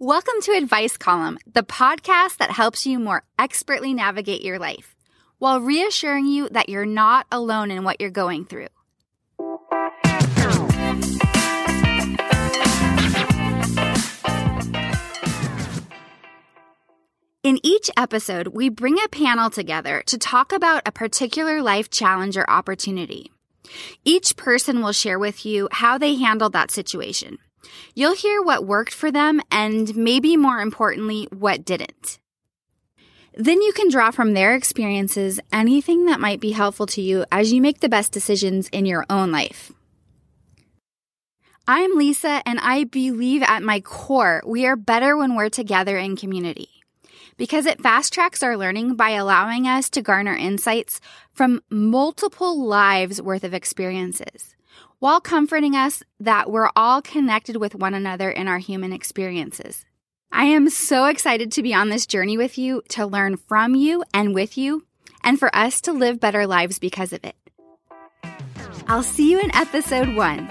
Welcome to Advice Column, the podcast that helps you more expertly navigate your life while reassuring you that you're not alone in what you're going through. In each episode, we bring a panel together to talk about a particular life challenge or opportunity. Each person will share with you how they handled that situation. You'll hear what worked for them and maybe more importantly, what didn't. Then you can draw from their experiences anything that might be helpful to you as you make the best decisions in your own life. I'm Lisa, and I believe at my core we are better when we're together in community because it fast tracks our learning by allowing us to garner insights from multiple lives worth of experiences while comforting us that we're all connected with one another in our human experiences. I am so excited to be on this journey with you, to learn from you and with you, and for us to live better lives because of it. I'll see you in episode one.